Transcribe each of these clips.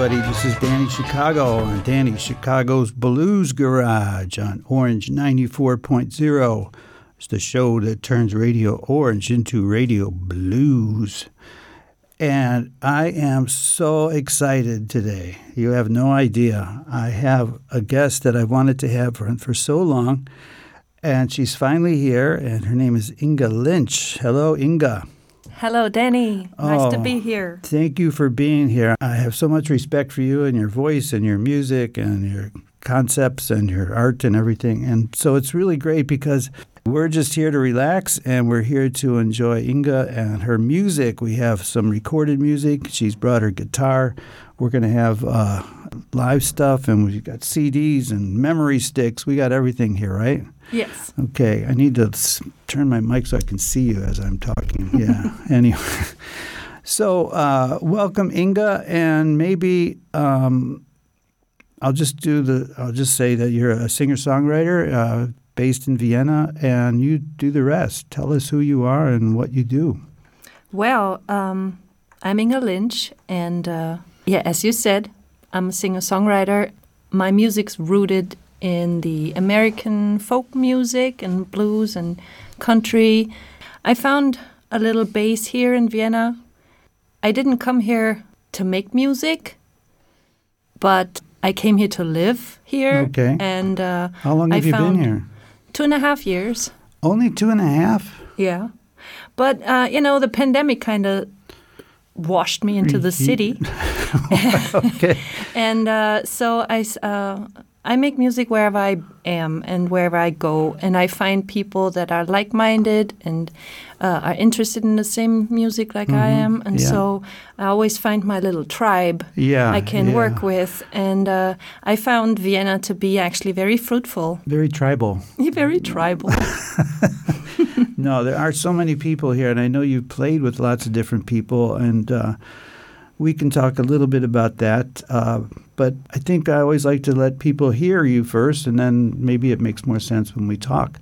everybody. This is Danny Chicago on Danny Chicago's Blues Garage on Orange 94.0. It's the show that turns Radio Orange into Radio Blues. And I am so excited today. You have no idea. I have a guest that I wanted to have for, for so long, and she's finally here, and her name is Inga Lynch. Hello, Inga. Hello, Danny. Nice oh, to be here. Thank you for being here. I have so much respect for you and your voice and your music and your concepts and your art and everything. And so it's really great because we're just here to relax and we're here to enjoy Inga and her music. We have some recorded music. She's brought her guitar. We're going to have uh, live stuff and we've got CDs and memory sticks. We got everything here, right? Yes. Okay, I need to turn my mic so I can see you as I'm talking. Yeah. anyway. So, uh, welcome, Inga, and maybe um, I'll just do the. I'll just say that you're a singer-songwriter uh, based in Vienna, and you do the rest. Tell us who you are and what you do. Well, um, I'm Inga Lynch, and uh, yeah, as you said, I'm a singer-songwriter. My music's rooted in the American folk music and blues and country. I found a little base here in Vienna. I didn't come here to make music, but I came here to live here. Okay. And uh, how long have I you been here? Two and a half years. Only two and a half. Yeah, but uh, you know the pandemic kind of washed me into the city. okay. and uh, so I uh, I make music wherever I am and wherever I go, and I find people that are like-minded and uh, are interested in the same music like mm-hmm. I am, and yeah. so I always find my little tribe yeah, I can yeah. work with, and uh, I found Vienna to be actually very fruitful, very tribal, very tribal. no, there are so many people here, and I know you've played with lots of different people, and uh, we can talk a little bit about that. Uh, but I think I always like to let people hear you first, and then maybe it makes more sense when we talk.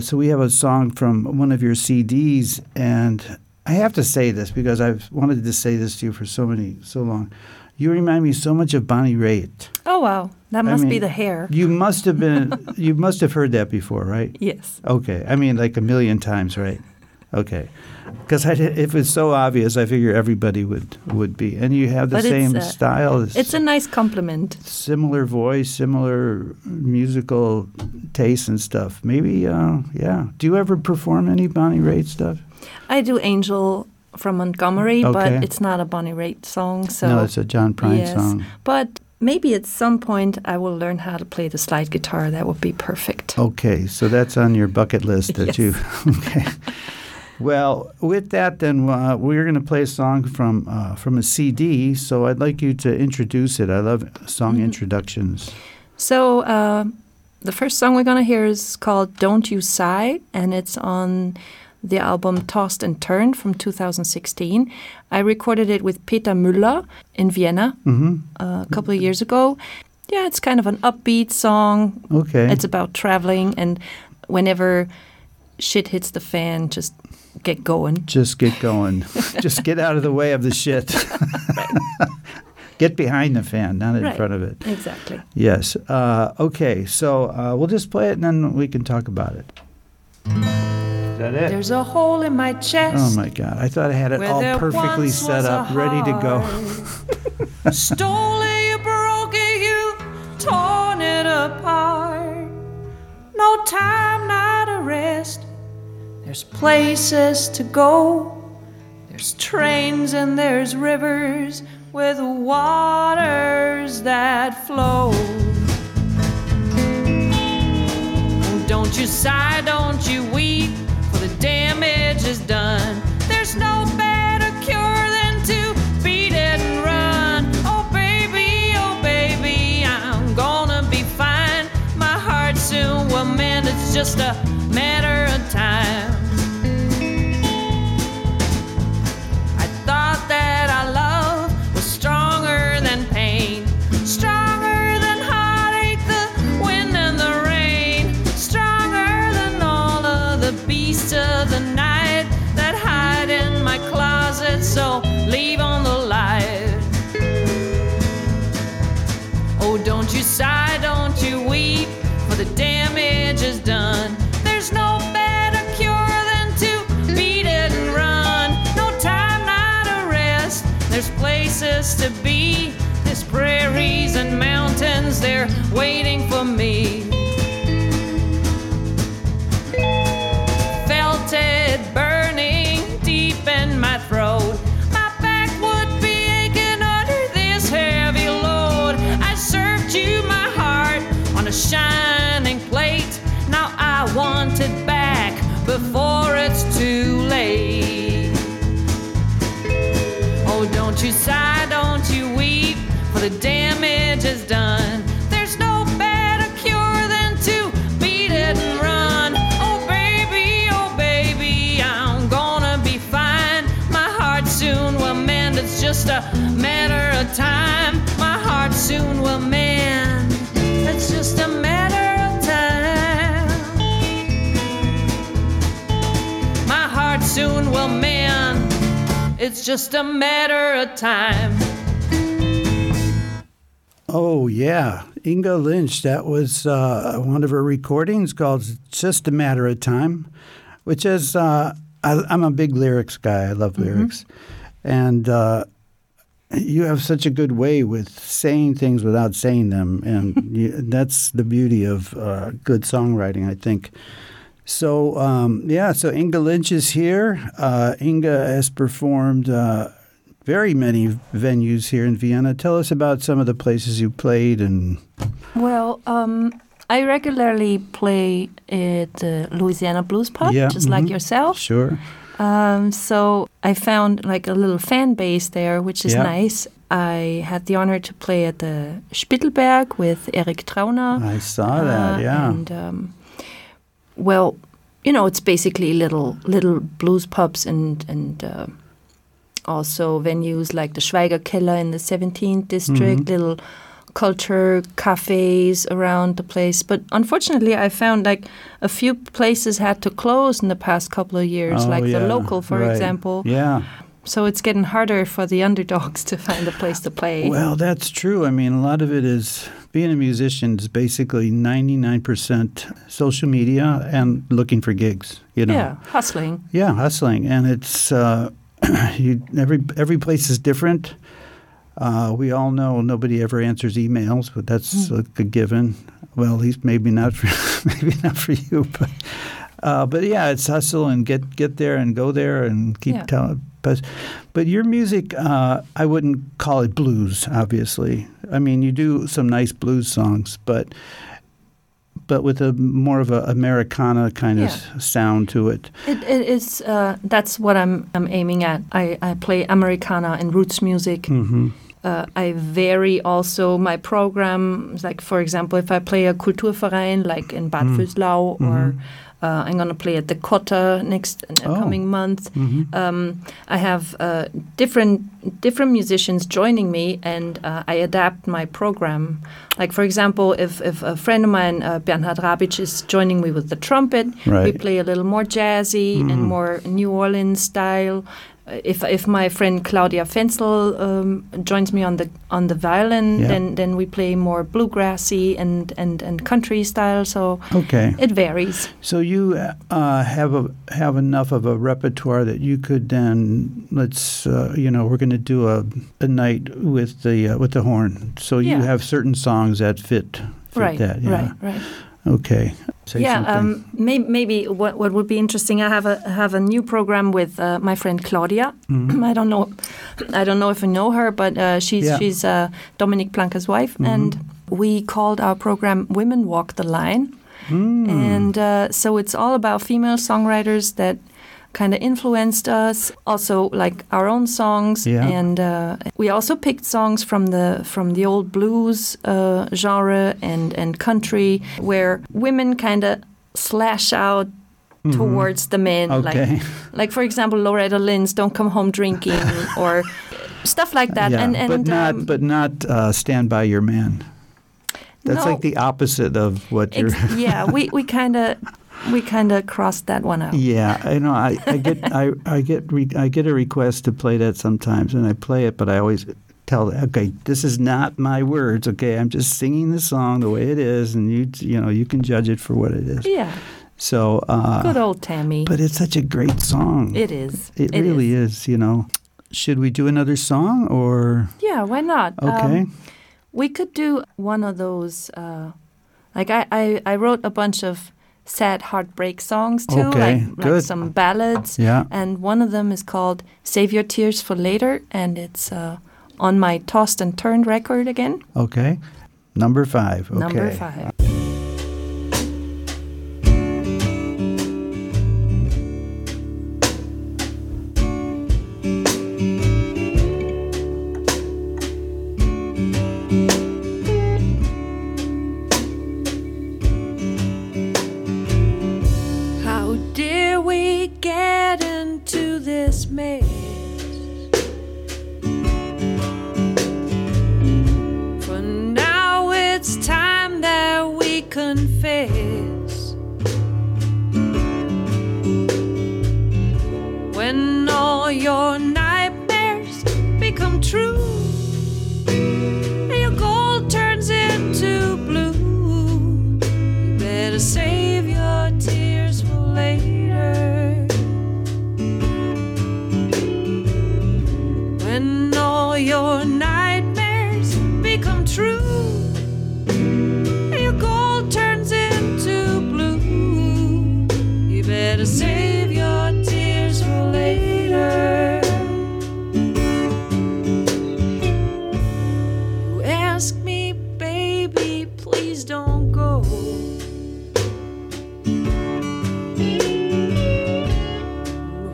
So we have a song from one of your CDs, and I have to say this because I've wanted to say this to you for so many so long. You remind me so much of Bonnie Raitt. Oh wow, that must I mean, be the hair. You must have been. you must have heard that before, right? Yes. Okay. I mean, like a million times, right? Okay because if it's so obvious, I figure everybody would would be. And you have the but same it's, uh, style. It's a nice compliment. Similar voice, similar musical taste and stuff. Maybe, uh, yeah. Do you ever perform any Bonnie Raitt stuff? I do Angel from Montgomery, okay. but it's not a Bonnie Raitt song. So no, it's a John Prine yes. song. But maybe at some point I will learn how to play the slide guitar. That would be perfect. Okay, so that's on your bucket list that yes. you. Okay. Well, with that, then uh, we're going to play a song from uh, from a CD. So I'd like you to introduce it. I love song mm-hmm. introductions. So uh, the first song we're going to hear is called "Don't You Sigh," and it's on the album "Tossed and Turned" from 2016. I recorded it with Peter Müller in Vienna mm-hmm. Uh, a couple of years ago. Yeah, it's kind of an upbeat song. Okay, it's about traveling and whenever shit hits the fan, just get going. Just get going. Just get out of the way of the shit. get behind the fan, not in right. front of it. Exactly. Yes. Uh, okay, so uh, we'll just play it and then we can talk about it. Is that it? There's a hole in my chest. Oh my God. I thought I had it all perfectly set up, ready to go. Stole it, you broke it, you torn it apart. No time, not a rest there's places to go, there's trains and there's rivers with waters that flow. Don't you sigh, don't you weep, for the damage is done. There's no better cure than to beat it and run. Oh, baby, oh, baby, I'm gonna be fine. My heart soon will mend, it's just a it's just a matter of time. Oh, yeah. Inga Lynch, that was uh, one of her recordings called Just a Matter of Time, which is, uh, I, I'm a big lyrics guy. I love lyrics. And uh, you have such a good way with saying things without saying them. And you, that's the beauty of uh, good songwriting, I think. So, um, yeah, so Inga Lynch is here. Uh, Inga has performed uh, very many venues here in Vienna. Tell us about some of the places you played and. Well, um, I regularly play at the Louisiana Blues Pub, Yeah, just like mhm. yourself. Sure. Um, so I found like a little fan base there, which is Yeah. nice. I had the honor to play at the Spittelberg with Eric Trauner. I saw that, Uh, yeah. And um, well, you know, it's basically little little blues pubs and and uh, also venues like the Schweiger Keller in the 17th district, Mhm. little culture cafes around the place. But unfortunately, I found like a few places had to close in the past couple of years, Oh, like yeah, the local, for right. example. Yeah. So it's getting harder for the underdogs to find a place to play. Well, that's true. I mean, a lot of it is being a musician is basically 99% social media and looking for gigs, you know. yeah, hustling. Yeah, hustling. And it's uh, you, every every place is different. Uh, we all know nobody ever answers emails, but that's Hmm. a, a given. Well, at least maybe not for maybe not for you, but uh, but yeah, it's hustle and get get there and go there and keep Yeah. telling. But but your music, uh, I wouldn't call it blues. Obviously, I mean you do some nice blues songs, but but with a more of a Americana kind Yeah. of sound to it. It, it is. Uh, that's what I'm. I'm aiming at. I, I play Americana and roots music. hmm Uh, I vary also my program. Like for example, if I play a Kulturverein like in Bad Mm. Vöslau, or Mhm. Uh, I'm gonna play at the Kotter next uh, Oh. coming month. hmm Um, I have uh, different different musicians joining me, and uh, I adapt my program. Like for example, if if a friend of mine, uh, Bernhard Rabic, is joining me with the trumpet, we play a little more jazzy Mhm. and more New Orleans style. If if my friend Claudia Fenzel um, joins me on the on the violin, Yeah. then then we play more bluegrassy and and and country style. So Okay. it varies. So you uh, have a have enough of a repertoire that you could then let's uh, you know we're going to do a, a night with the uh, with the horn. So you Yeah. have certain songs that fit, fit Right, that. Yeah. right, right. Okay. Say yeah, um, maybe, maybe what, what would be interesting. I have a have a new program with uh, my friend Claudia. Mhm. I don't know, I don't know if you know her, but uh, she's Yeah. she's uh, Dominic Planka's wife, Mhm. and we called our program "Women Walk the Line," Mm. and uh, so it's all about female songwriters that kind of influenced us. Also, like our own songs, Yeah. and uh, we also picked songs from the from the old blues uh, genre and and country, where women kind of slash out Mhm. towards the men, like Okay. like for example Loretta Lynn's "Don't Come Home Drinking" or stuff like that. yeah, and and but not um, but not uh, stand by your man. That's No. like the opposite of what you're. yeah, we we kind of we kind of crossed that one out. Yeah, I know. I, I get I, I get re, I get a request to play that sometimes, and I play it, but I always tell, okay, this is not my words. Okay, I'm just singing the song the way it is, and you you know you can judge it for what it is. Yeah. So uh, Good old Tammy. But it's such a great song. it is. It, really is. You know. Should we do another song or Yeah, why not? okay? Um, we could do one of those. Uh, like I, I, I wrote a bunch of sad heartbreak songs too, Okay, like, like some ballads. yeah. And one of them is called "Save Your Tears for Later," and it's uh, on my Tossed and Turned record again. Okay. Number five. Okay. Number five. This please don't go.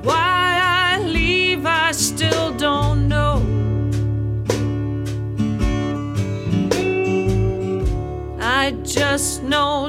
Why I leave, I still don't know. I just know,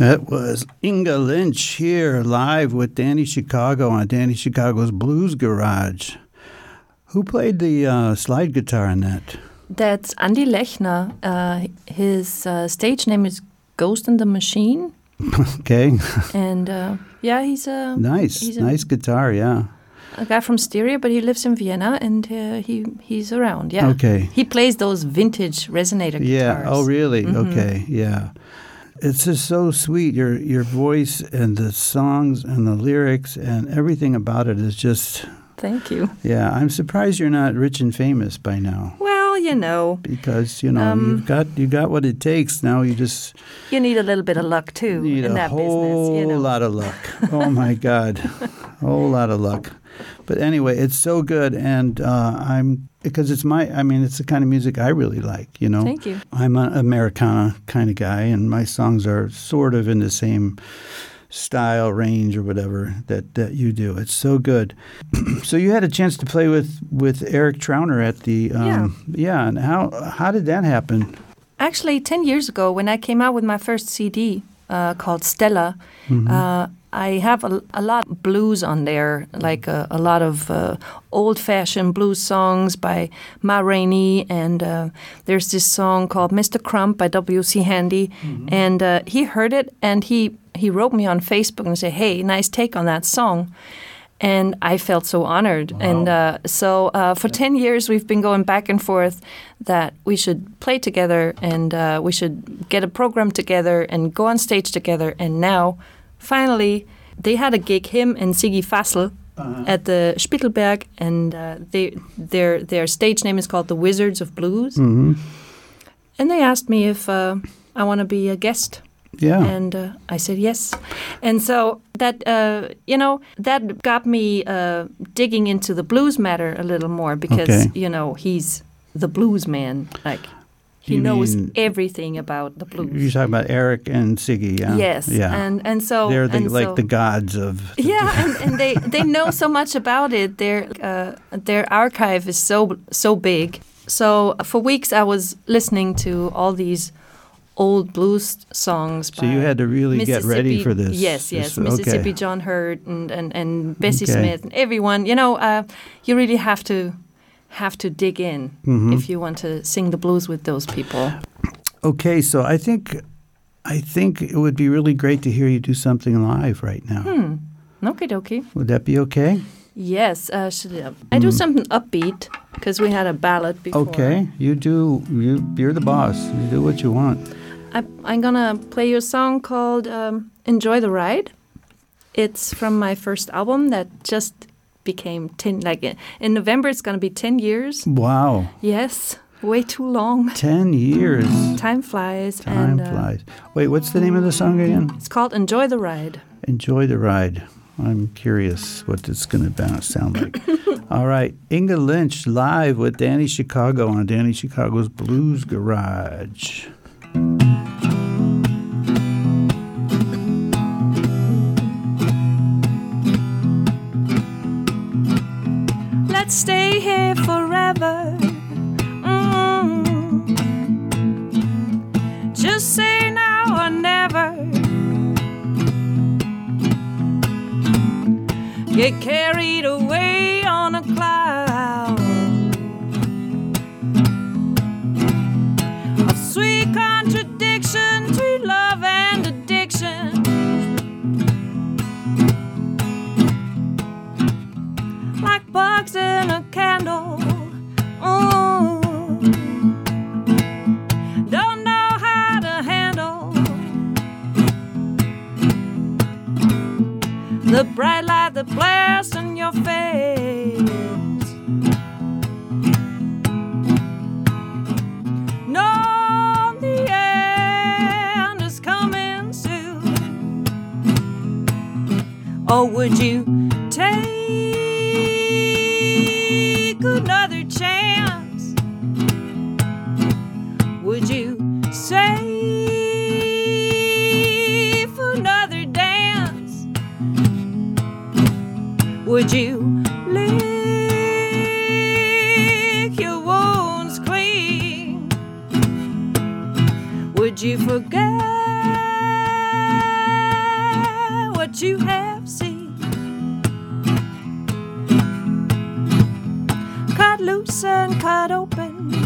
That was Inga Lynch here live with Danny Chicago on Danny Chicago's Blues Garage. Who played the uh, slide guitar in that? That's Andy Lechner. Uh, his uh, stage name is Ghost in the Machine. okay. and uh, yeah, he's a nice, he's nice guitar. Yeah. A guy from Styria, but he lives in Vienna and uh, he he's around. Yeah. Okay. He plays those vintage resonator guitars. yeah. Oh, really? Mhm. Okay. Yeah. It's just so sweet. Your your voice and the songs and the lyrics and everything about it is just Thank you. yeah. I'm surprised you're not rich and famous by now Well, you know, because you know Um, you've got you got what it takes. Now you just you need a little bit of luck too need in a that whole business. You know. lot of luck. Oh my God, a whole lot of luck. But anyway, it's so good, and uh, I'm because it's my. I mean, it's the kind of music I really like. You know, Thank you. I'm an Americana kind of guy, and my songs are sort of in the same style range or whatever that, that you do. It's so good. so you had a chance to play with, with Eric Trauner at the um, yeah. And how how did that happen? Actually, 10 years ago, when I came out with my first CD uh, called Stella, uh, I have a, a lot of blues on there, like a, a lot of uh, old fashioned blues songs by Ma Rainey. And uh, there's this song called Mr. Crump by W.C. Handy. And uh, he heard it and he, he wrote me on Facebook and said, Hey, nice take on that song. And I felt so honored. And uh, so uh, for 10 years, we've been going back and forth that we should play together and uh, we should get a program together and go on stage together. And now, finally, they had a gig, him and Sigi Fassel, at the Spittelberg. And uh, they, their, their stage name is called The Wizards of Blues. Mm-hmm. And they asked me if uh, I want to be a guest Yeah. and uh, I said yes. And so that uh, you know that got me uh, digging into the blues matter a little more because Okay. you know he's the blues man, like he You knows mean- everything about the blues. You're talking about Eric and Siggy, yeah? Yes, Yeah. and and so They're the, like so- the gods of. the- yeah, and, and they they know so much about it. Their uh, their archive is so so big. So for weeks I was listening to all these old blues songs. So you had to really get ready for this. Yes, yes, This- Mississippi Okay. John Hurt and and, and Bessie Okay. Smith and everyone. You know, uh, you really have to have to dig in Mhm. if you want to sing the blues with those people. Okay, so I think, I think it would be really great to hear you do something live right now. Hmm. Okie dokie. Would that be okay? Yes, uh, should I, I do something upbeat because we had a ballad before. Mm. Okay, you do. You you're the boss. You do what you want. I, I'm gonna play you a song called um, "Enjoy the Ride." It's from my first album that just became ten. Like in November, it's gonna be ten years. Wow, Yes, way too long. ten years. Time flies. Time and, uh, flies. Wait, what's the name of the song again? It's called "Enjoy the Ride." Enjoy the ride. I'm curious what it's going to sound like. All right, Inga Lynch live with Danny Chicago on Danny Chicago's Blues Garage. Carried away loose and cut open.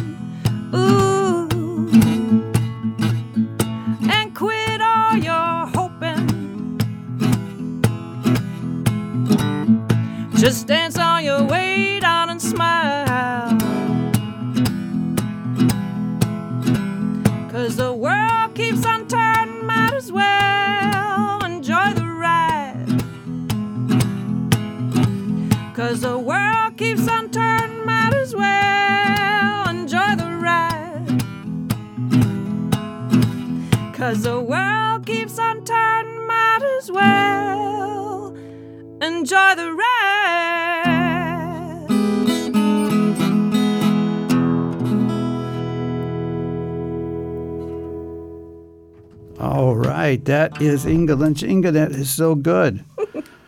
That is Inga Lynch. Inga, that is so good.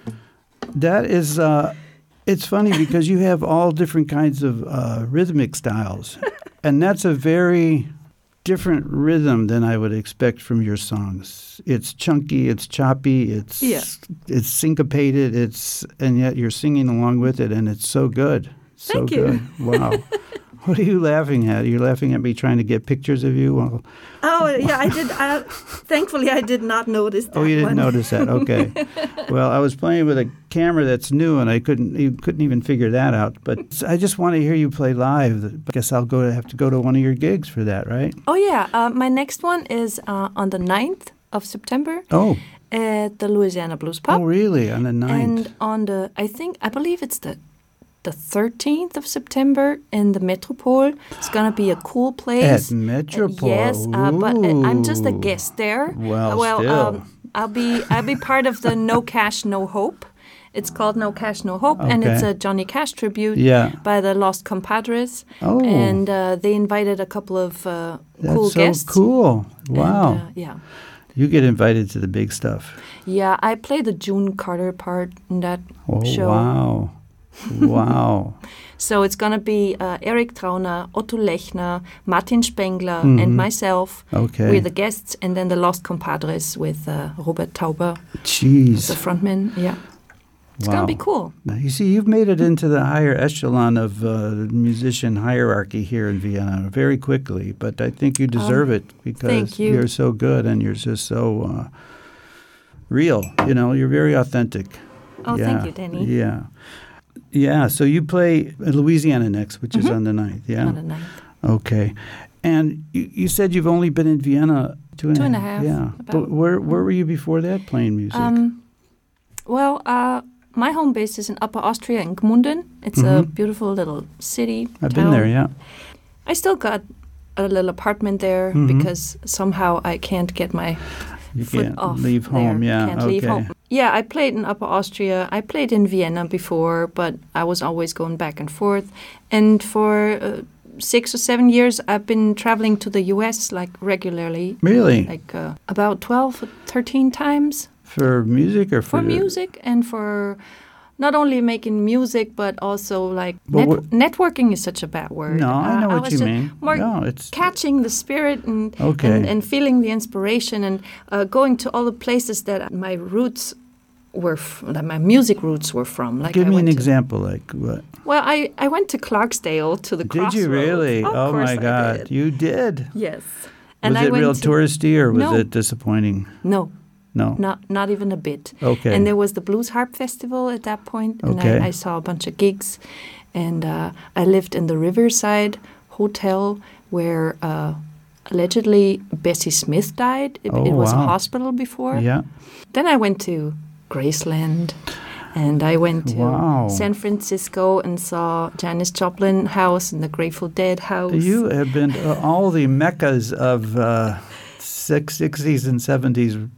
that is, uh, it's funny because you have all different kinds of uh, rhythmic styles, and that's a very different rhythm than I would expect from your songs. It's chunky, it's choppy, it's Yeah. it's syncopated, it's and yet you're singing along with it, and it's so good. So Thank you. good. Wow. what are you laughing at? You're you laughing at me trying to get pictures of you? Well, Oh yeah, I did. I, thankfully, I did not notice that. Oh, you didn't one. notice that? Okay. well, I was playing with a camera that's new, and I couldn't you couldn't even figure that out. But I just want to hear you play live. I guess I'll go to have to go to one of your gigs for that, right? Oh yeah, uh, my next one is uh, on the 9th of September Oh, at the Louisiana Blues Pub, oh, really? On the 9th. and on the I think I believe it's the the 13th of September in the Metropole. It's gonna be a cool place. At. Metropole. Yes, uh, but uh, I'm just a guest there. Well, Uh, well, still. Um, I'll be I'll be part of the No Cash No Hope. It's called No Cash No Hope, and it's a Johnny Cash tribute Yeah. by the Lost Compadres. Oh. And uh, they invited a couple of uh, That's cool so guests. cool. And, Wow. uh, yeah. you get invited to the big stuff. Yeah, I played the June Carter part in that Oh, show. wow. Wow. So it's gonna be uh, Eric Trauner, Otto Lechner, Martin Spengler, Mhm. and myself. Okay. We're the guests, and then the Lost Compadres with uh, Robert Tauber, Jeez. the frontman. Yeah, it's wow. gonna be cool. Now, you see, you've made it into the higher echelon of uh, musician hierarchy here in Vienna very quickly, but I think you deserve it because Um, you. are so good and you're just so uh, real. You know, you're very authentic. Oh, yeah. thank you, Danny. Yeah. Yeah, so you play Louisiana next, which is Mhm. on the 9th. Yeah. On the 9th. Okay. And you, you said you've only been in Vienna two and, Two and a half, Yeah. But where, where were you before that playing music? Um, well, uh, my home base is in Upper Austria in Gmunden. It's a Mhm. beautiful little city. I've been there, yeah. I still got a little apartment there Mhm. because somehow I can't get my You foot can't off leave home, there. yeah. Can't okay. leave home. Yeah, I played in Upper Austria. I played in Vienna before, but I was always going back and forth. And for uh, six or seven years, I've been traveling to the U.S. like regularly, Really? like uh, about 12 13 times For music or for, for music and for not only making music but also like But net- networking is such a bad word. No, I Uh, know what was you mean. more no, it's catching the spirit and Okay. and, and feeling the inspiration and uh, going to all the places that my roots were that my music roots were from. Like give I me an to- example. Like what? well, I, I went to Clarksdale to the Did you really? Of oh my I God, did. you did. Yes. was I it real to- touristy or was No. it disappointing? No, No. not not even a bit. Okay. And there was the Blues Harp Festival at that point, and Okay. I, I saw a bunch of gigs. And uh, I lived in the Riverside Hotel where uh, allegedly Bessie Smith died. It, Oh, it was wow. a hospital before. yeah. Then I went to Graceland. And I went to Wow. San Francisco and saw Janis Joplin house and the Grateful Dead house. You have been all the meccas of uh, 60s and 70s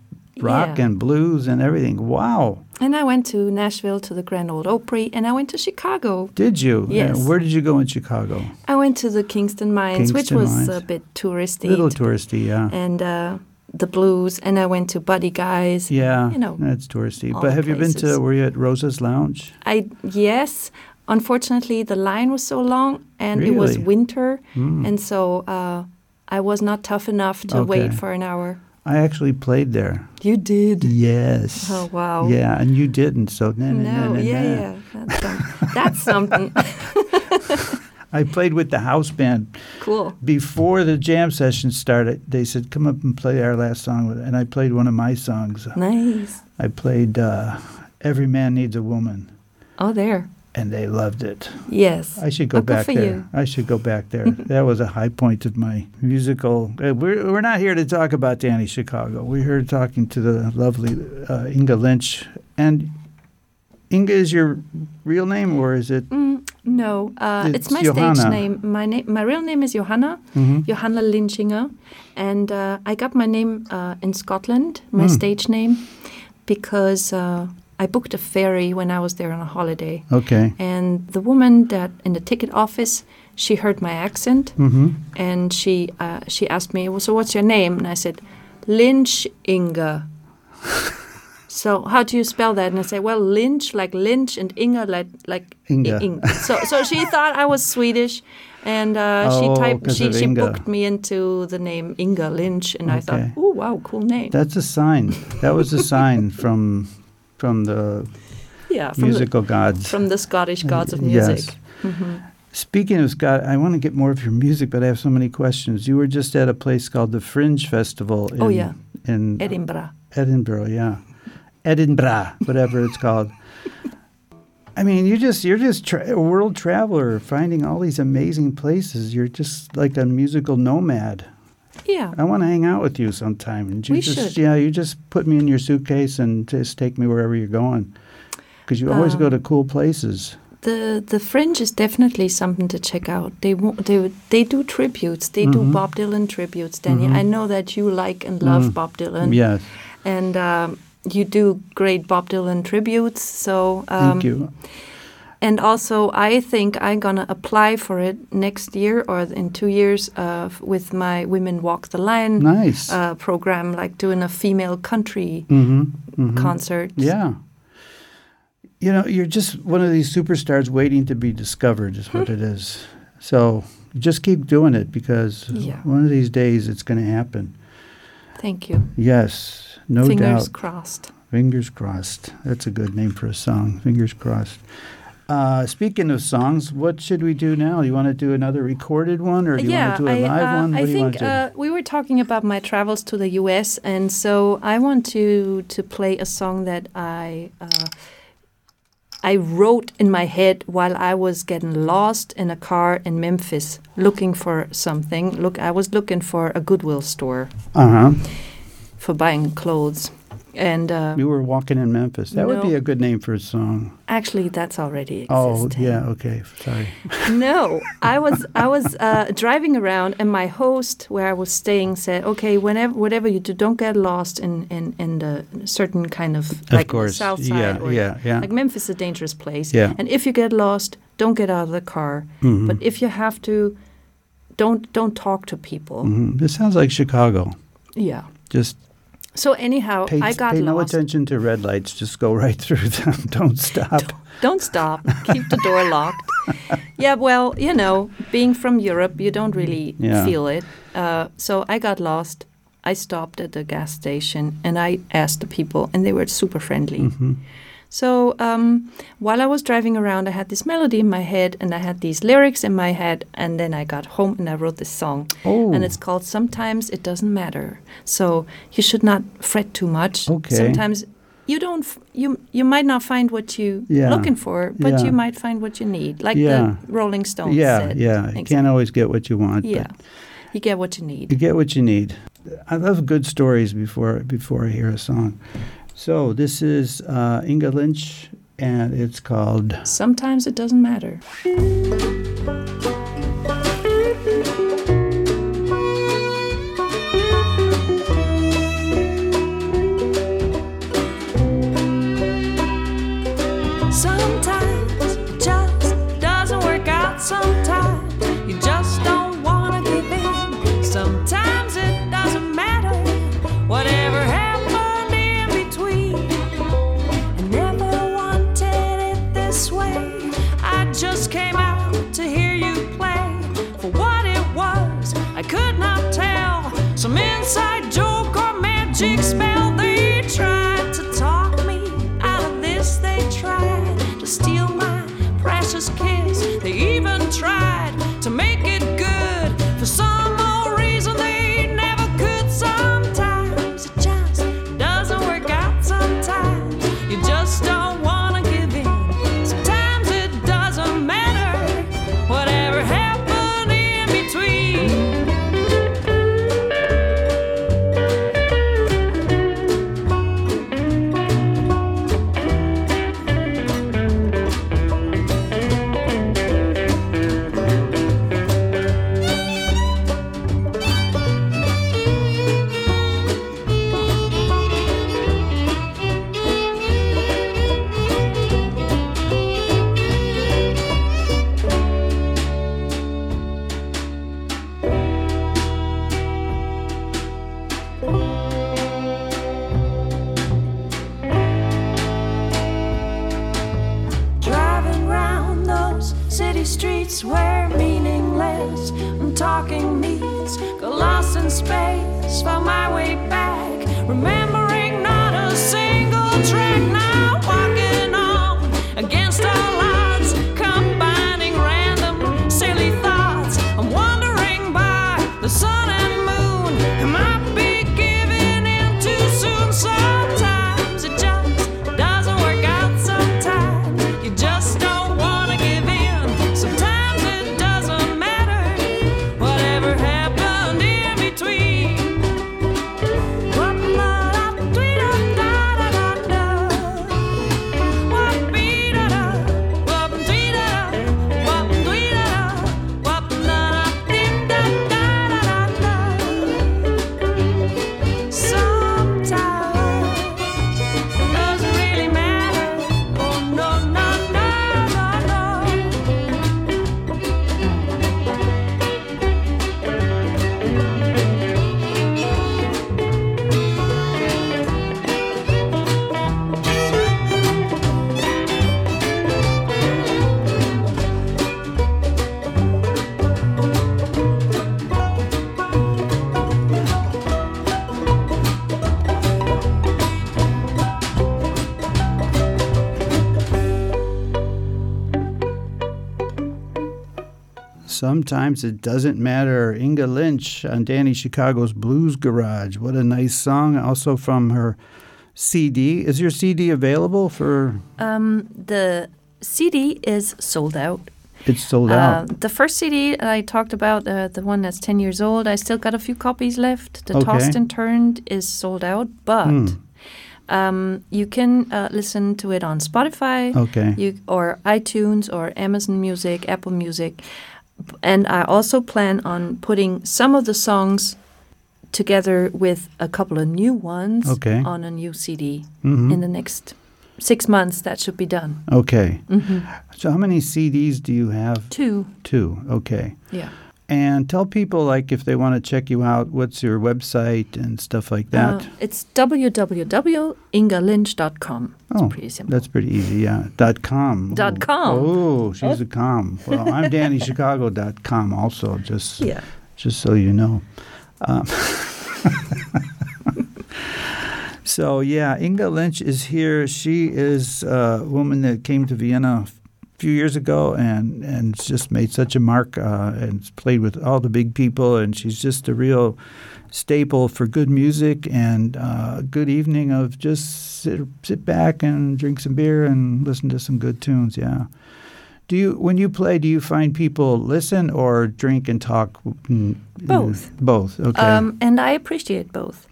rock Yeah. and blues and everything. Wow. And I went to Nashville to the Grand Ole Opry, and I went to Chicago. Did you? Yes. Uh, where did you go in Chicago? I went to the Kingston Mines, which was Mines. a bit touristy. A little touristy, yeah. and uh, the blues, and I went to Buddy Guys. Yeah, you know, that's touristy. But have you been to? Were you at Rosa's Lounge? I yes, unfortunately the line was so long, and it was winter, Mm. and so uh, I was not tough enough to Okay. wait for an hour. I actually played there. You did. Yes. Oh wow. Yeah, and you didn't. So na, na, na, No, na, yeah, yeah, that's, some, that's something. I played with the house band Cool. before the jam session started. They said, "Come up and play our last song," with and I played one of my songs. Nice. I played uh, "Every Man Needs a Woman," Oh, there. And they loved it. Yes. I should go Oh, back there. you. I should go back there. that was a high point of my musical. Uh, we're we're not here to talk about Danny Chicago. We're here talking to the lovely uh, Inga Lynch. And Inga is your real name, or is it? Mm, no, uh, it's, It's my stage name. My name, my real name is Johanna, Mhm. Johanna Lynchinger, and uh, I got my name uh, in Scotland, my Mm. stage name, because uh, I booked a ferry when I was there on a holiday, Okay. and the woman that in the ticket office, she heard my accent, Mm-hmm. and she uh, she asked me, well, "So what's your name?" And I said, Lynch Inga. so how do you spell that? And I said, well, Lynch like Lynch and Inga like like Inga. Ing- So so she thought I was Swedish, and uh, Oh, she typed she she booked me into the name Inga Lynch, and I thought, oh wow, cool name. That's a sign. That was a sign from from the yeah, from the, musical gods. from the Scottish gods of Yes. music. Mhm. Speaking of Scott, I want to get more of your music, but I have so many questions. You were just at a place called the Fringe Festival in, Oh, yeah. in Edinburgh. Edinburgh, yeah. Edinburgh, whatever it's called. I mean, you just you're just tra- a world traveler, finding all these amazing places. You're just like a musical nomad. Yeah. I want to hang out with you sometime. And you We just, should. Yeah, you just put me in your suitcase and just take me wherever you're going. Because you always go Um, to cool places. The the Fringe is definitely something to check out. They they they do tributes. They do Mhm. Bob Dylan tributes. Danny, Mhm. I know that you like and love Mm. Bob Dylan. Yes, and um, you do great Bob Dylan tributes. So um, thank you. And also, I think I'm gonna apply for it next year or in two years uh, with my Women Walk the Line Nice. uh, program, like doing a female country mm-hmm. Mm-hmm. concert. Yeah. You know, you're just one of these superstars waiting to be discovered, is what it is. So just keep doing it because Yeah. one of these days it's going to happen. Thank you. Yes, no Fingers doubt. Fingers crossed. Fingers crossed. That's a good name for a song. Fingers crossed. Uh, speaking of songs, what should we do now? You want to do another recorded one, or do you yeah, want to do a I, live uh, one? What I do you want think to do? uh, we were talking about my travels to the U.S., and so I want to to play a song that I uh, I wrote in my head while I was getting lost in a car in Memphis, looking for something. Look, I was looking for a Goodwill store uh huh. for buying clothes, and uh, You were walking in Memphis. That would be a good name for a song. actually, that's already Oh, yeah. Okay. Sorry. no, I was I was uh, driving around, and my host, where I was staying, said, "Okay, whenever whatever you do, don't get lost in in in the certain kind of like of course. south side yeah. or yeah. Yeah. like Memphis is a dangerous place. Yeah. And if you get lost, don't get out of the car. Mhm. But if you have to, don't don't talk to people. Mhm. This sounds like Chicago. Yeah. Just So anyhow, pay, I got lost. pay no lost. attention to red lights. Just go right through them. Don't stop. Don't stop. Keep the door locked. Yeah, well, you know, being from Europe, you don't really Yeah. feel it. Uh, so I got lost. I stopped at the gas station and I asked the people, and they were super friendly. Mhm. So um, while I was driving around, I had this melody in my head and I had these lyrics in my head. And then I got home and I wrote this song. Oh. And it's called Sometimes It Doesn't Matter. So you should not fret too much. Okay. Sometimes you don't, f- you, you might not find what you're Yeah. looking for, but Yeah. you might find what you need. Like Yeah. the Rolling Stones yeah, said. yeah. You can't always get what you want. Yeah. But You get what you need. you get what you need. I love good stories before before I hear a song. So this is uh, Inga Lynch, and it's called Sometimes it doesn't matter. Sometimes it doesn't matter. Inga Lynch on Danny Chicago's Blues Garage. What a nice song. Also from her CD. Is your CD available for? Um, the CD is sold out. It's sold Uh, out. the first CD I talked about, uh, the one that's 10 years old, I still got a few copies left. The Okay. Tossed and Turned is sold out, but Hmm. um, you can uh, listen to it on Spotify Okay. you, or iTunes or Amazon Music, Apple Music. And I also plan on putting some of the songs together with a couple of new ones Okay. on a new CD Mhm. in the next six months. That should be done. Okay. hmm So how many CDs do you have? Two, Two. Okay. yeah. And tell people like if they want to check you out, what's your website and stuff like that. Uh, it's www.ingalynch.com. It's Oh, pretty simple. That's pretty easy, yeah. Dot com. Dot Oh, com. Oh, she's a com. Well, I'm DannyChicago.com also, just yeah. just so you know. Um, so yeah, Inga Lynch is here. She is a woman that came to Vienna few years ago and and just made such a mark uh, and played with all the big people. And she's just a real staple for good music and uh, good evening of just sit, sit back and drink some beer and listen to some good tunes. Yeah. Do you when you play? Do you find people listen or drink and talk? Both. Both. Okay. Um, and I appreciate both.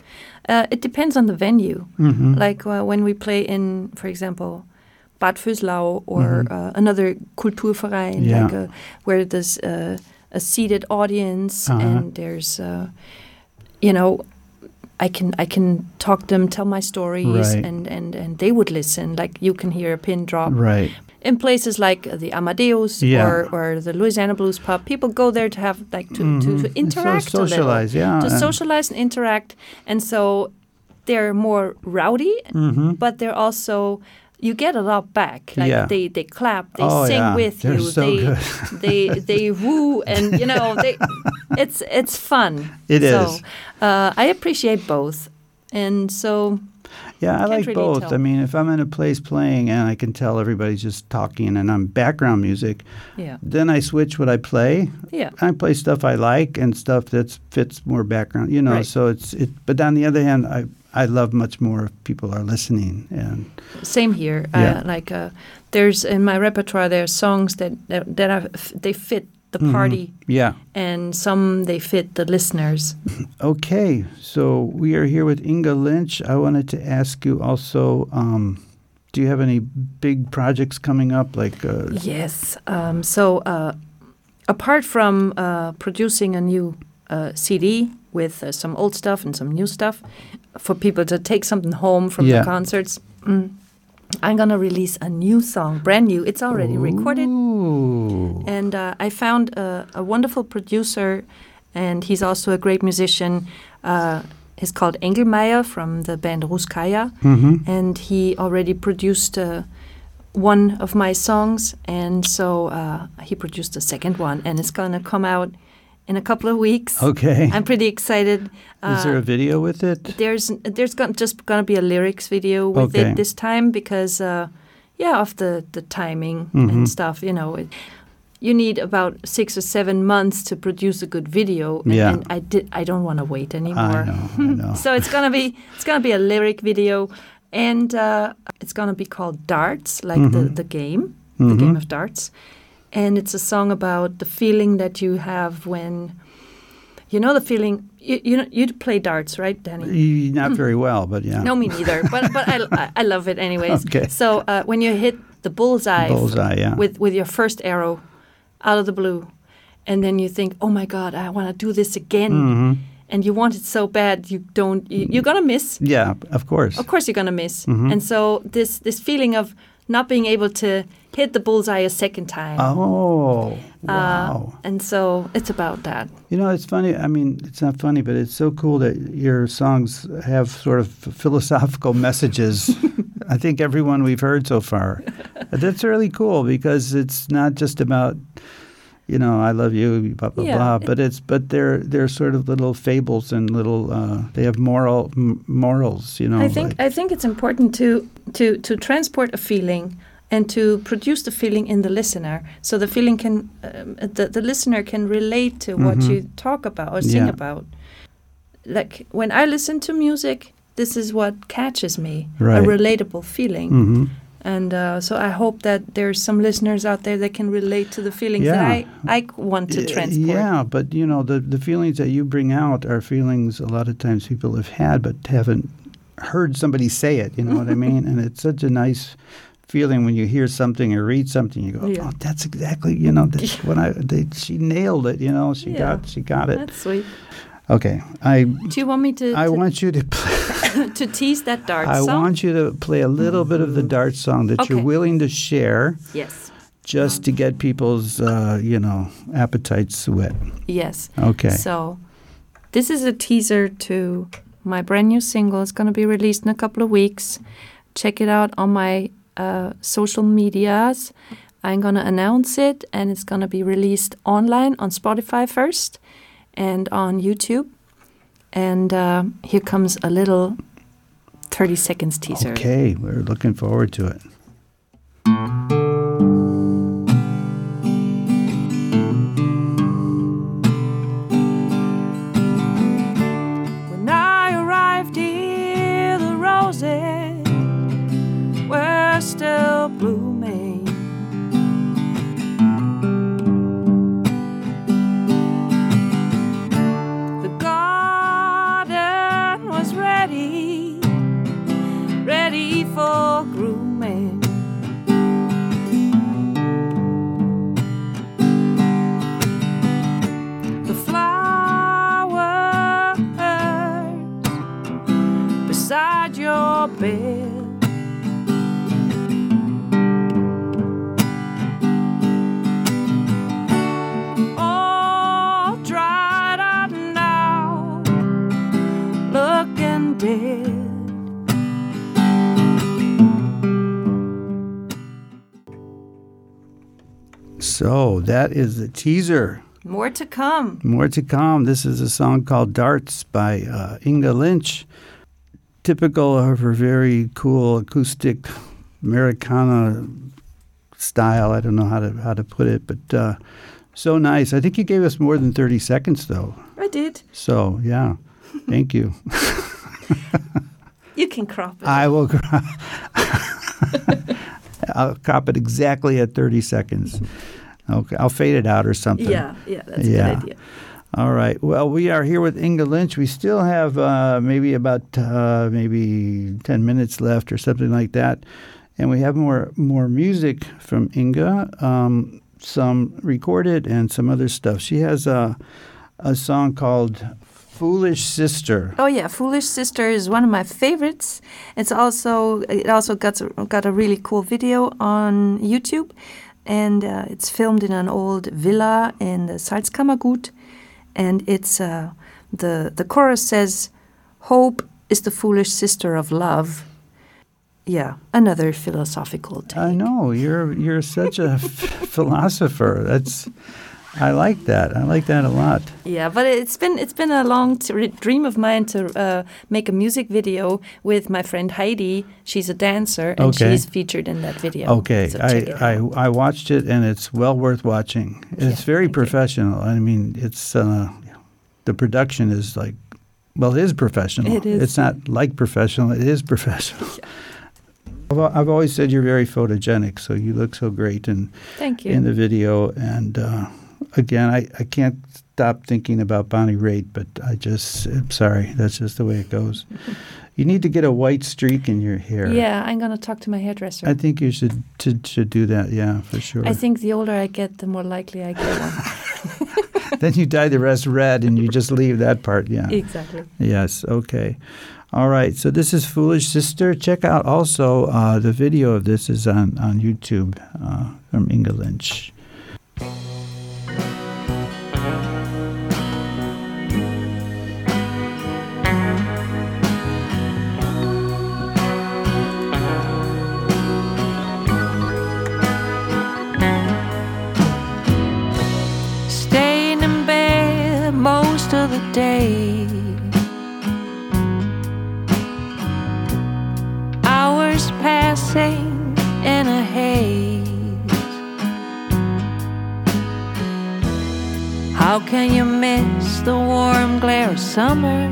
Uh, it depends on the venue. Mhm. Like uh, when we play in, for example, Bad Vöslau or Mhm. uh, another Kulturverein, Yeah. like uh where there's uh, a seated audience Uh-huh. and there's, uh, you know, I can I can talk to them, tell my stories, Right. and, and, and they would listen. Like you can hear a pin drop. Right. in places like the Amadeus Yeah. or, or the Louisiana Blues Pub, people go there to have like to, to, Mhm. to interact So a little, socialize, yeah. to socialize and interact, and so they're more rowdy, Mhm. but they're also you get a lot back. Like Yeah. they they clap, they Oh, sing yeah. with They're you, so they they they woo, and you know they it's it's fun. It so, is. Uh, I appreciate both, and so Yeah, I like really both. tell. I mean, if I'm in a place playing and I can tell everybody's just talking and I'm background music, yeah then I switch what I play. yeah I play stuff I like and stuff that fits more background, you know. Right. So it's it. But on the other hand, I I love much more if people are listening and Same here. Yeah. Uh, like uh, there's in my repertoire, there are songs that that, that are, they fit the Mhm. party, yeah. and some they fit the listeners. Okay, so we are here with Inga Lynch. I wanted to ask you also. Um, do you have any big projects coming up? Like, uh, Yes. Um, so uh, apart from uh, producing a new uh, CD with uh, some old stuff and some new stuff for people to take something home from Yeah. the concerts. Mm, I'm gonna release a new song, brand new. It's already recorded. And uh, I found a, a wonderful producer, and he's also a great musician. Uh, he's called Engelmeyer from the band Russkaja, Mhm. and he already produced uh, one of my songs, and so uh, he produced the second one, and it's gonna come out in a couple of weeks. Okay. I'm pretty excited. Is there Uh, a video with it? there's there's just gonna be a lyrics video with Okay. it this time because uh, yeah of the the timing Mhm. and stuff you know it, you need about six or seven months to produce a good video and, Yeah. and I did I don't want to wait anymore I know, I know. so it's gonna be it's gonna be a lyric video and uh, it's gonna be called darts like the Mhm. the game the Mhm. game of darts and it's a song about the feeling that you have when you know the feeling you you, know, you play darts right Danny Not very well, but yeah. no, me neither. But but I, I- love it anyways. Okay. So uh, when you hit the bullseye, Bullseye, yeah. with with your first arrow out of the blue, and then you think, oh my God, I want to do this again, Mhm. and you want it so bad, you don't. You, you're gonna miss. Yeah, of course. Of course, you're gonna miss. Mhm. And so this this feeling of not being able to hit the bullseye a second time. Oh, uh, wow. and so it's about that. You know, it's funny. I mean, it's not funny, but it's so cool that your songs have sort of philosophical messages. I think everyone we've heard so far. That's really cool because it's not just about, you know, I love you, blah blah Yeah. blah. But it's but they're they're sort of little fables and little. Uh, they have moral m- morals. You know. I think like- I think it's important to to to transport a feeling and to produce the feeling in the listener, so the feeling can um, the the listener can relate to what Mhm. you talk about or sing Yeah. about. Like when I listen to music, this is what catches me Right. a relatable feeling, Mhm. And uh, so I hope that there's some listeners out there that can relate to the feelings that I I want to transport. Yeah, but you know the the feelings that you bring out are feelings a lot of times people have had but haven't heard somebody say it. You know what I mean? And it's such a nice feeling when you hear something or read something. You go, Yeah. "Oh, that's exactly you know that's what I." They, she nailed it. You know, she Yeah. got she got it. That's sweet. Okay, I Do you want me to I to, want you to. Play, to tease that dart I song? want you to play a little bit of the dart song that you're willing to share, yes, just to get people's uh, you know appetites wet. yes. Okay. So, this is a teaser to my brand new single. It's going to be released in a couple of weeks. Check it out on my uh, social medias. I'm going to announce it, and it's going to be released online on Spotify first and on YouTube. And uh, here comes a little 30 seconds teaser. Okay, we're looking forward to it. Bed. All dried up now, looking dead. So that is the teaser. More to come. More to come. This is a song called Darts by uh, Inga Lynch. Typical of her very cool acoustic Americana style. I don't know how to how to put it, but uh, so nice. I think you gave us more than thirty seconds though. I did. So yeah, thank you. You can crop it. I will. cro- I'll crop it exactly at thirty seconds. Okay, I'll fade it out or something. yeah, yeah, that's a Yeah. good idea. All right. Well, we are here with Inga Lynch. We still have uh, maybe about uh, maybe ten minutes left or something like that, and we have more more music from Inga. Um, some recorded and some other stuff. She has a a song called "Foolish Sister." Oh yeah, "Foolish Sister" is one of my favorites. It's also it also got got a really cool video on YouTube, and uh, it's filmed in an old villa in the Salzkammergut, and it's uh, the the chorus says, "Hope is the foolish sister of love," yeah, another philosophical take. I know you're you're such a philosopher. That's I like that. I like that a lot. Yeah, but it's been it's been a long t- dream of mine to uh, make a music video with my friend Heidi. She's a dancer and Okay. she's featured in that video. Okay, So I, I. I watched it and it's well worth watching. It's Yeah, very thank you. professional. I mean, it's uh, the production is like, well, it is professional. It is. It's not like professional. It is professional. I've, I've always said you're very photogenic, so you look so great in Thank you. in the video. And uh, again, I, I can't stop thinking about Bonnie Raitt, but I just I'm sorry. That's just the way it goes. You need to get a white streak in your hair. yeah, I'm gonna talk to my hairdresser. I think you should to, should do that. Yeah, for sure. I think the older I get, the more likely I get one. then you dye the rest red, and you just leave that part. Yeah. exactly. Yes. Okay. All right. So this is Foolish Sister. Check out also uh, the video of this is on on YouTube uh, from Inga Lynch. Day. Hours passing in a haze. How can you miss the warm glare of summer?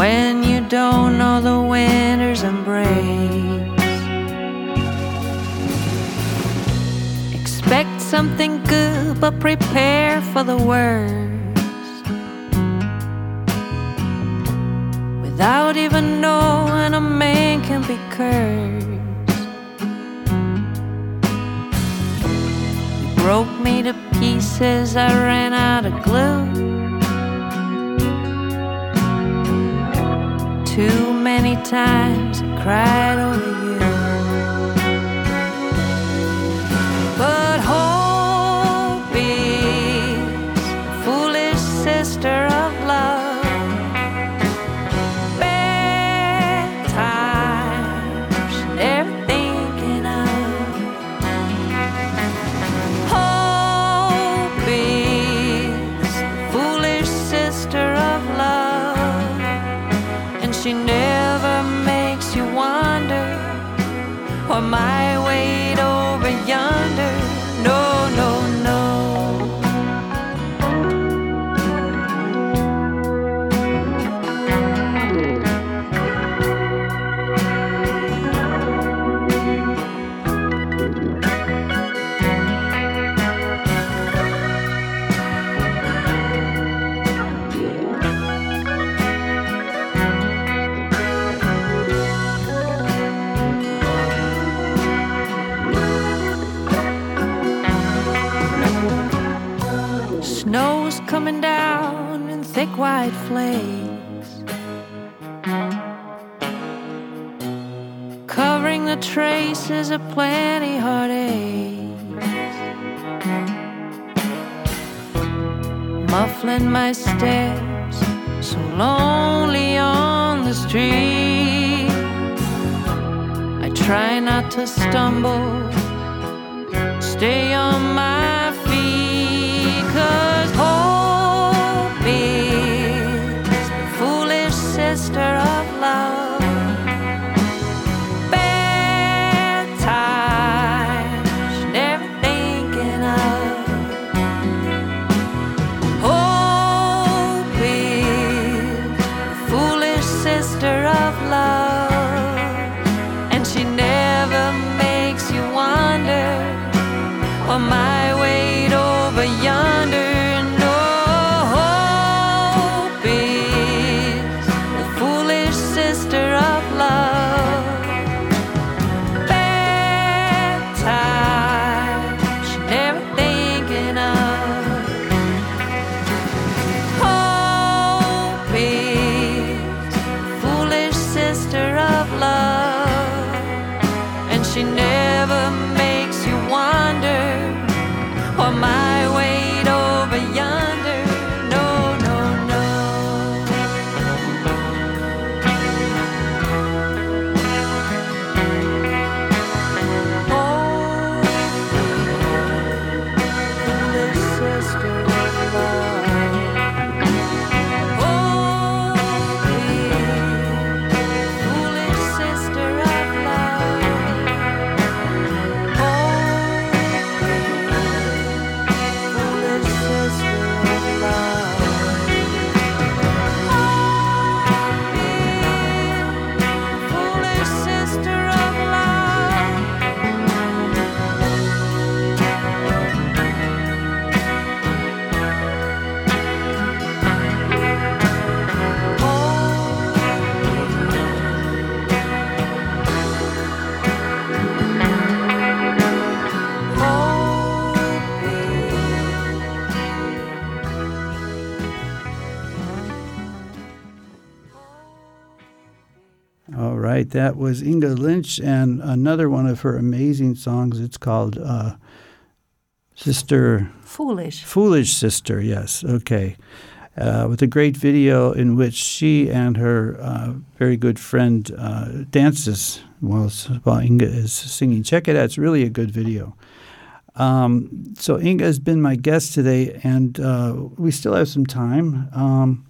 When you don't know the winter's embrace. Expect something good, but prepare for the worst. Without even knowing a man can be cursed. You broke me to pieces, I ran out of glue. Too many times I cried over you. White flakes, covering the traces of plenty heartaches, muffling my steps, so lonely on the street. I try not to stumble stay on my that was Inga Lynch and another one of her amazing songs. It's called uh, Sister Foolish. Foolish Sister, yes, okay. Uh, with a great video in which she and her uh, very good friend uh, dances while, while Inga is singing. Check it out, it's really a good video. Um, so Inga has been my guest today, and uh, we still have some time. Um,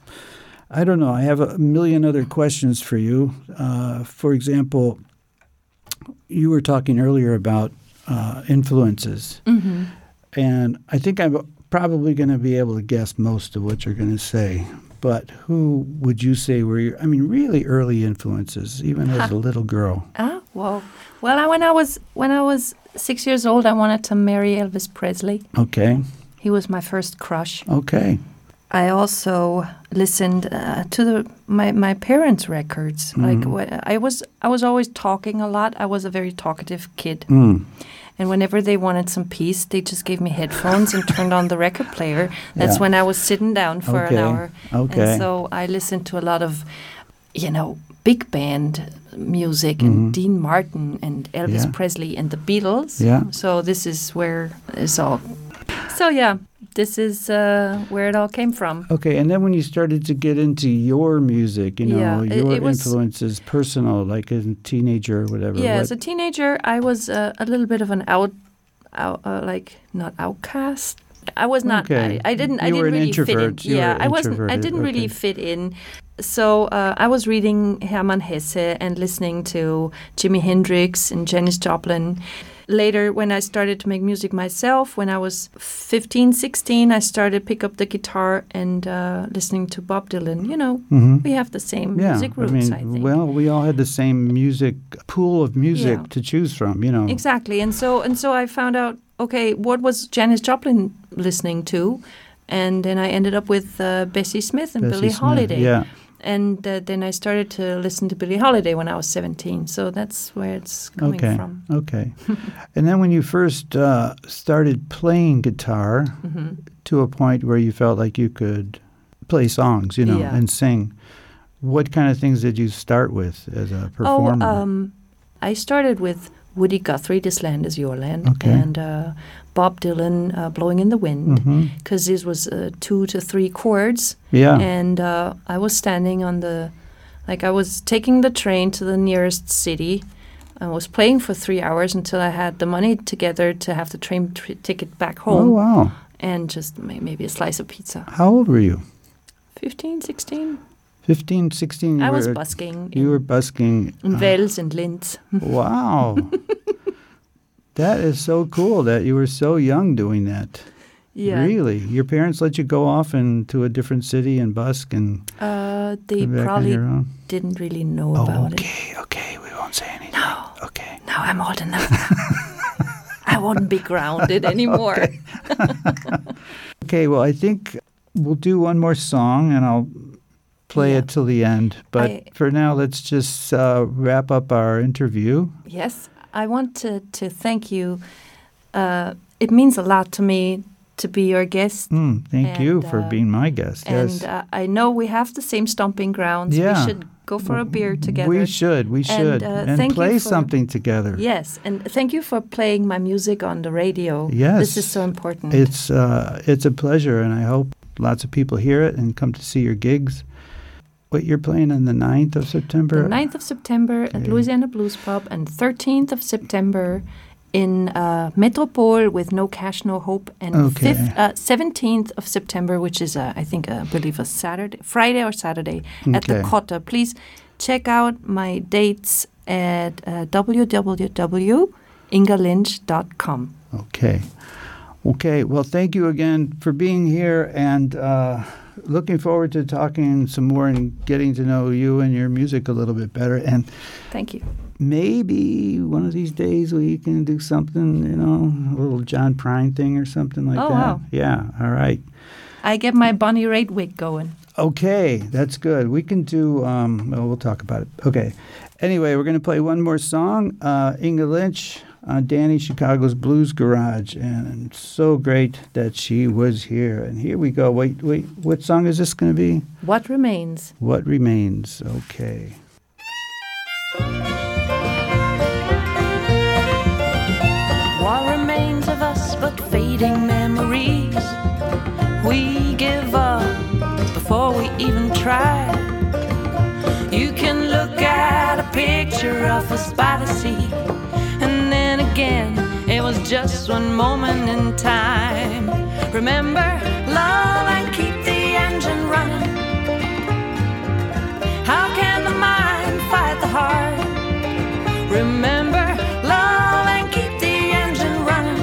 I don't know. I have a million other questions for you. Uh, for example, you were talking earlier about uh, influences, hmm and I think I'm probably going to be able to guess most of what you're going to say. But who would you say were your, I mean, really early influences, even as a little girl? Ah, well, well, I, when I was when I was six years old, I wanted to marry Elvis Presley. Okay, He was my first crush. okay, I also listened uh, to the my, my parents' records. Like wh- I was I was always talking a lot. I was a very talkative kid, mm. and whenever they wanted some peace, they just gave me headphones and turned on the record player. That's Yeah. when I was sitting down for Okay, an hour. okay. And so I listened to a lot of, you know, big band music and Dean Martin and Elvis Mm-hmm. Yeah. Presley and the Beatles. Yeah. So this is where it's all. So yeah, this is uh, where it all came from. Okay, and then when you started to get into your music, you know, Yeah, your it was- influences, personal, like as a teenager or whatever. Yeah, what- as a teenager, I was uh, a little bit of an out, out uh, like not outcast. I was not. Okay. I, I didn't. I You were didn't an really fit in. introvert. You yeah, I wasn't. I didn't really Okay. fit in. So uh, I was reading Hermann Hesse and listening to Jimi Hendrix and Janis Joplin. Later, when I started to make music myself, when I was 15, 16, I started pick up the guitar and uh, listening to Bob Dylan. You know, Mhm. we have the same yeah, music I roots. mean, I, think. well, we all had the same music pool of music Yeah. to choose from, you know. Exactly. And so and so I found out okay, what was Janis Joplin listening to? And then I ended up with uh, Bessie Smith and Bessie Billie Smith, Holiday. Yeah. And uh, then I started to listen to Billie Holiday when I was 17. So that's where it's coming Okay. from. Okay. and then when you first uh, started playing guitar hmm to a point where you felt like you could play songs, you know, Yeah. and sing, what kind of things did you start with as a performer? Oh, um, I started with Woody Guthrie, This Land Is Your Land, Okay. and uh, Bob Dylan, uh, Blowing in the Wind, because this was uh, two to three chords. Yeah. and uh, I was standing on the, like I was taking the train to the nearest city. I was playing for three hours until I had the money together to have the train tr- ticket back home. oh, home wow. and just may- maybe a slice of pizza. How old were you? 15, 16? 15, 16? You I was were, busking You were busking. in uh, Wels and Linz. Wow. that is so cool that you were so young doing that. Yeah. Really? Your parents let you go off into a different city and busk and Uh, they come back on probably didn't really know Oh, about it. okay, okay. We won't say anything. No, Okay. no, I'm old enough now. I won't be grounded anymore. okay. Okay, well, I think we'll do one more song and I'll play Yeah. it till the end. But I- for now, let's just uh, wrap up our interview. Yes, I want to, to thank you. Uh, it means a lot to me to be your guest. Mm, thank you for uh, being my guest. And yes. uh, I know we have the same stomping grounds. Yeah. We should go for a beer together. We should. We should. uh, And, thank you play for- something together. Yes, and thank you for playing my music on the radio. Yes. This is so important. It's uh, it's a pleasure, and I hope lots of people hear it and come to see your gigs. What you're playing on the 9th of September? the 9th of September Okay. at Louisiana Blues Pub and 13th of September in uh, Metropol with No Cash, No Hope, and Okay. fifth, uh, 17th of September, which is, uh, I think, uh, I believe a Saturday, Friday or Saturday at the Okay. Cotta. Please check out my dates at uh, www.ingalynch.com. Okay. Okay. Well, thank you again for being here, and uh, looking forward to talking some more and getting to know you and your music a little bit better. And Thank you. maybe one of these days we can do something, you know, a little John Prine thing or something like Oh, that. wow. Yeah. All right. I get my Bonnie Raitt wig going. Okay, that's good. We can do. Um, well, we'll talk about it. Okay. Anyway, we're going to play one more song. Uh, Inga Lynch on Danny Chicago's Blues Garage, and so great that she was here. And here we go. Wait, wait, what song is this going to be? What Remains. What Remains, okay. What remains of us but fading memories? We give up before we even try. You can look at a picture of us by the sea again. It was just one moment in time. Remember, love, and keep the engine running. How can the mind fight the heart? Remember, love, and keep the engine running.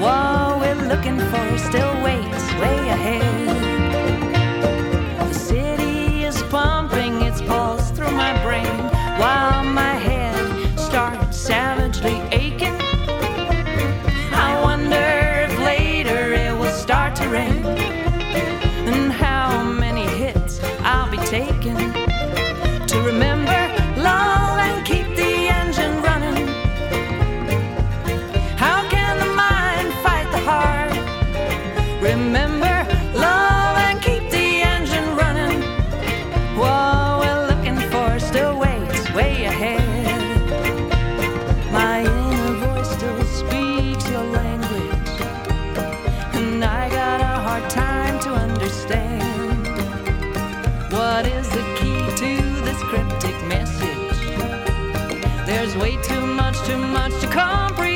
What we're looking for still waits way ahead. too much to comprehend.